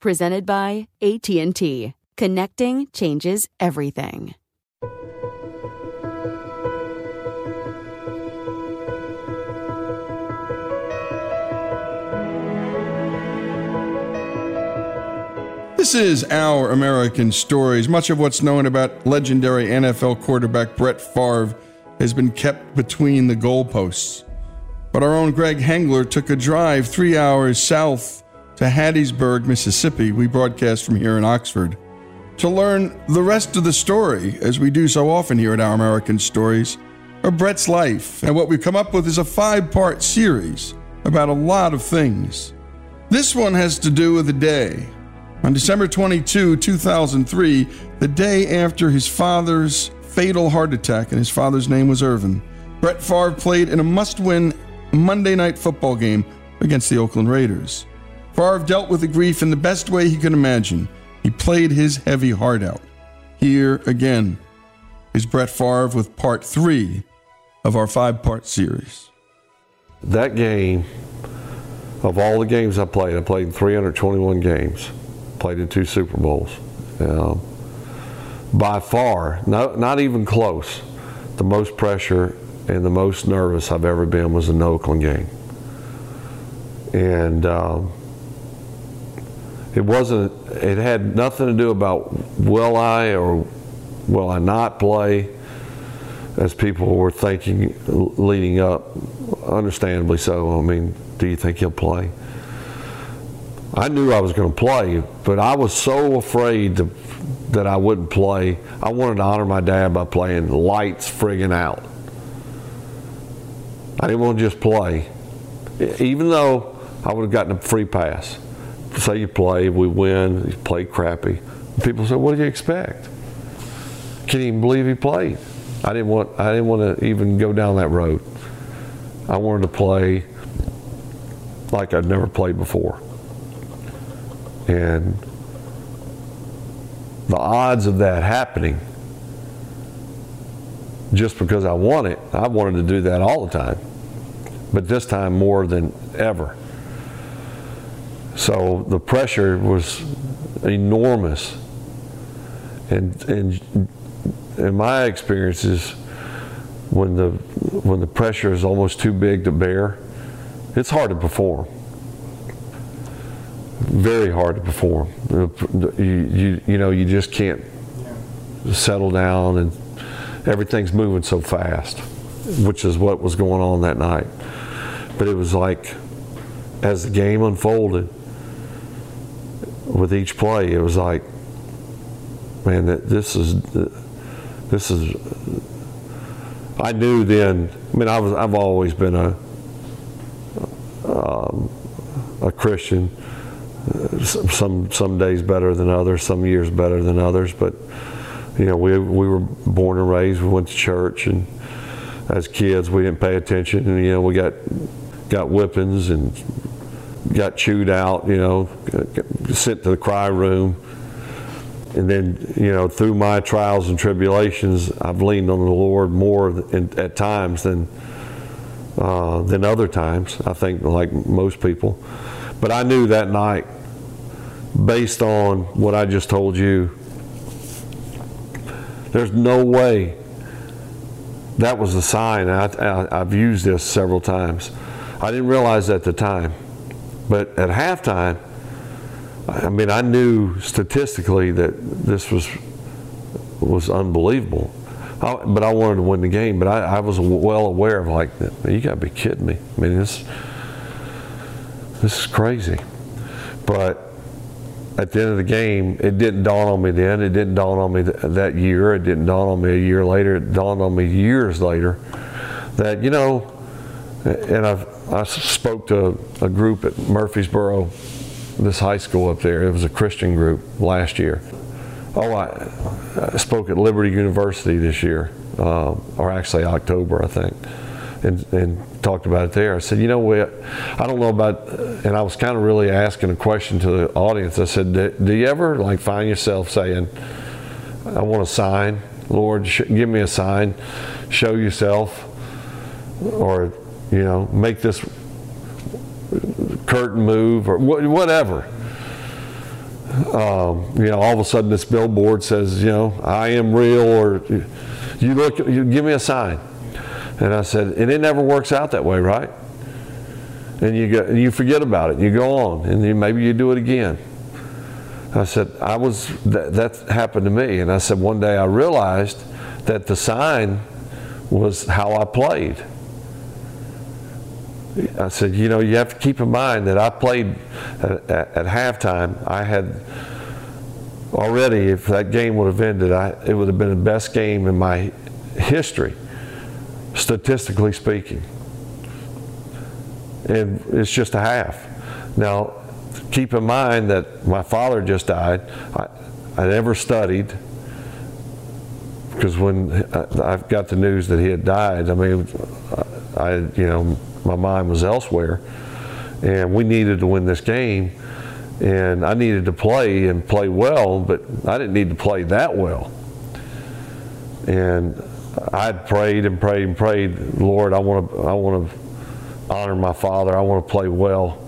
Presented by AT&T. Connecting changes everything. This is Our American Stories. Much of what's known about legendary NFL quarterback Brett Favre has been kept between the goalposts. But our own Greg Hengler took a drive three hours south to Hattiesburg, Mississippi. We broadcast from here in Oxford to learn the rest of the story, as we do so often here at Our American Stories, of Brett's life. And what we've come up with is a five part series about a lot of things. This one has to do with a day. On December 22, 2003, the day after his father's fatal heart attack, and his father's name was Irvin, Brett Favre played in a must win Monday night football game against the Oakland Raiders. Favre dealt with the grief in the best way he could imagine. He played his heavy heart out. Here again is Brett Favre with part three of our five part series. That game, of all the games I played, I played in 321 games, played in two Super Bowls. Um, by far, no, not even close, the most pressure and the most nervous I've ever been was in the Oakland game. And um, it wasn't, it had nothing to do about will I or will I not play, as people were thinking leading up, understandably so. I mean, do you think he'll play? I knew I was going to play, but I was so afraid to, that I wouldn't play. I wanted to honor my dad by playing lights friggin' out. I didn't want to just play. even though I would have gotten a free pass. Say you play, we win, you play crappy. People say, "What do you expect?" Can't even believe he played. I didn't want. I didn't want to even go down that road. I wanted to play like I'd never played before, and the odds of that happening just because I want it. I wanted to do that all the time, but this time more than ever. So the pressure was enormous, and and in my experiences, when the when the pressure is almost too big to bear, it's hard to perform. Very hard to perform. You you, you know you just can't settle down and everything's moving so fast, which is what was going on that night. But it was like, as the game unfolded, with each play, it was like, man, that this is, this is. I knew then. I mean, I was. I've always been a um, a Christian. Some some days better than others. Some years better than others. But you know, we we were born and raised. We went to church, and as kids, we didn't pay attention, and you know, we got got whippings and got chewed out. You know, sent to the cry room, and then you know, through my trials and tribulations, I've leaned on the Lord more in, at times than uh, than other times. I think, like most people, but I knew that night, based on what I just told you there's no way that was a sign. I, have used this several times. I didn't realize at the time, but at halftime, I mean, I knew statistically that this was was unbelievable. I, but I wanted to win the game. But I, I was well aware of like, you got to be kidding me. I mean, this this is crazy. But at the end of the game, it didn't dawn on me then. It didn't dawn on me th- that year. It didn't dawn on me a year later. It dawned on me years later that, you know, and I've, I spoke to a group at Murfreesboro, this high school up there. It was a Christian group last year. Oh, I, I spoke at Liberty University this year, uh, or actually October, I think and, and talked about it there. I said, you know what, I don't know about, and I was kind of really asking a question to the audience. I said, do, do you ever like find yourself saying, I want a sign, Lord, give me a sign, show yourself, or you know, make this curtain move, or wh- whatever. Um, you know, all of a sudden this billboard says, you know, I am real, or you look, you give me a sign. And I said, and it never works out that way, right? And you go, you forget about it. You go on, and maybe you do it again. I said, I was that happened to me, and I said one day I realized that the sign was how I played. I said, you know, you have to keep in mind that I played at, at, at halftime. I had already, if that game would have ended, I, it would have been the best game in my history statistically speaking. And it's just a half. Now, keep in mind that my father just died. I, I never studied because when uh, I got the news that he had died, I mean, I, you know, my mind was elsewhere. And we needed to win this game. And I needed to play and play well, but I didn't need to play that well. And I'd prayed and prayed and prayed, Lord, I want to, I want to honor my father. I want to play well.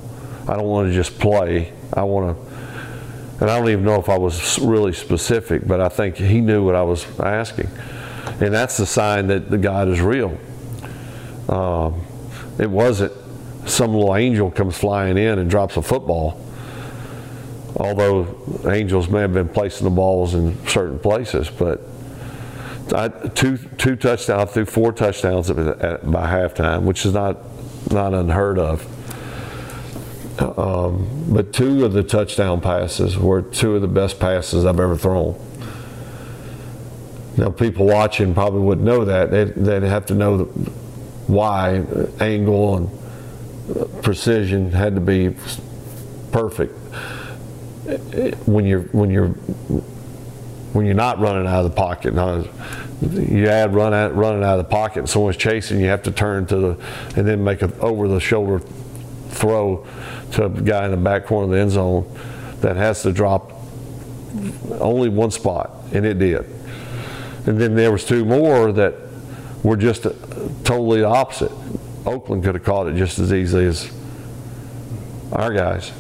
I don't want to just play. I want to, and I don't even know if I was really specific, but I think He knew what I was asking, and that's the sign that the God is real. Um, it wasn't some little angel comes flying in and drops a football. Although angels may have been placing the balls in certain places, but I, two two touchdowns, threw four touchdowns at, at, by halftime, which is not not unheard of. Um, but two of the touchdown passes were two of the best passes I've ever thrown. Now, people watching probably wouldn't know that. They'd, they'd have to know why, angle, and precision had to be perfect. When you're when you're when you're not running out of the pocket, not, you add run out, running out of the pocket, and someone's chasing, you have to turn to the and then make an over the shoulder throw to a guy in the back corner of the end zone that has to drop only one spot, and it did. And then there was two more that were just totally opposite. Oakland could have caught it just as easily as our guys,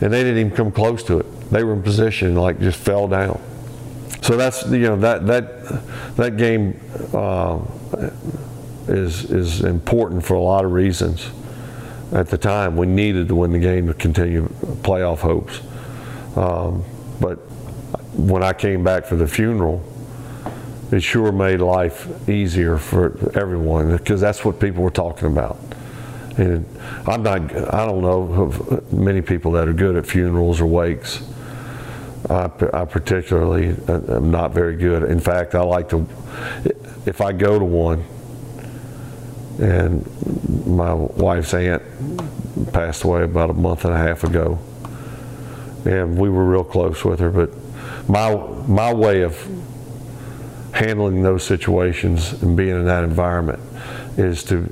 and they didn't even come close to it. They were in position, like just fell down. So that's you know that that that game uh, is is important for a lot of reasons. At the time, we needed to win the game to continue playoff hopes. Um, but when I came back for the funeral, it sure made life easier for everyone because that's what people were talking about. And I'm not, I don't know of many people that are good at funerals or wakes. I, I particularly uh, am not very good. In fact, I like to, if I go to one, and my wife's aunt passed away about a month and a half ago, and we were real close with her. But my my way of handling those situations and being in that environment is to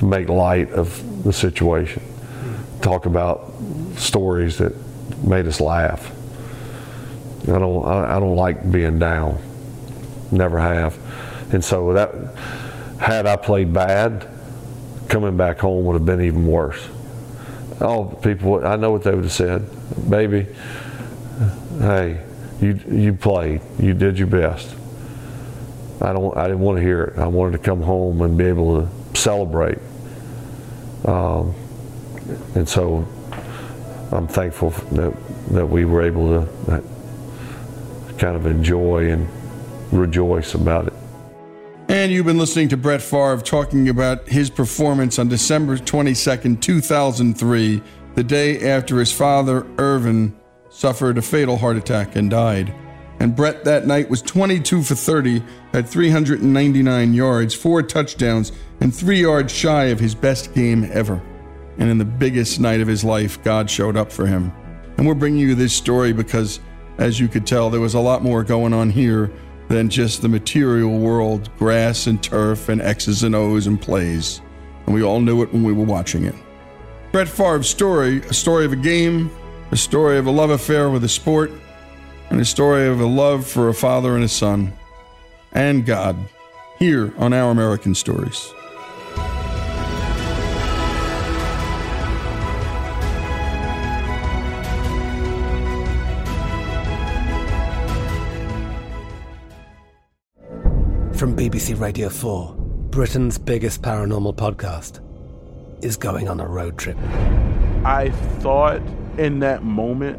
make light of the situation, talk about stories that made us laugh. I don't I don't like being down, never have, and so that had I played bad, coming back home would have been even worse. Oh, people, I know what they would have said, baby. Hey, you you played, you did your best. I don't, I didn't want to hear it. I wanted to come home and be able to celebrate. Um, and so, I'm thankful that that we were able to kind of enjoy and rejoice about it. And you've been listening to Brett Favre talking about his performance on December 22nd, 2003, the day after his father, Irvin, suffered a fatal heart attack and died. And Brett that night was 22 for 30 at 399 yards, four touchdowns, and three yards shy of his best game ever. And in the biggest night of his life, God showed up for him. And we're bringing you this story because, as you could tell, there was a lot more going on here than just the material world, grass and turf and X's and O's and plays. And we all knew it when we were watching it. Brett Favre's story, a story of a game, a story of a love affair with a sport, and a story of a love for a father and a son, and God, here on Our American Stories. From BBC Radio 4, Britain's biggest paranormal podcast is going on a road trip. I thought in that moment,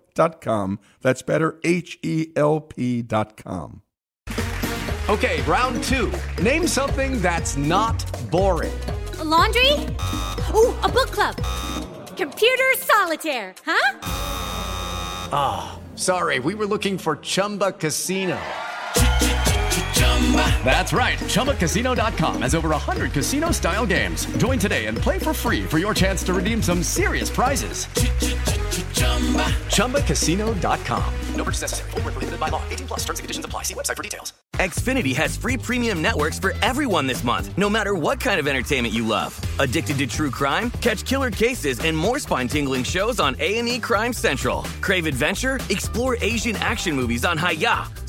That's better, H E L P.com. Okay, round two. Name something that's not boring. A laundry? Ooh, a book club. Computer solitaire, huh? Ah, oh, sorry, we were looking for Chumba Casino. That's right. ChumbaCasino.com has over 100 casino style games. Join today and play for free for your chance to redeem some serious prizes. ChumbaCasino.com. No purchase necessary. Full prohibited by law. 18 plus terms and conditions apply. See website for details. Xfinity has free premium networks for everyone this month, no matter what kind of entertainment you love. Addicted to true crime? Catch killer cases and more spine-tingling shows on A&E Crime Central. Crave adventure? Explore Asian action movies on Hi-YAH.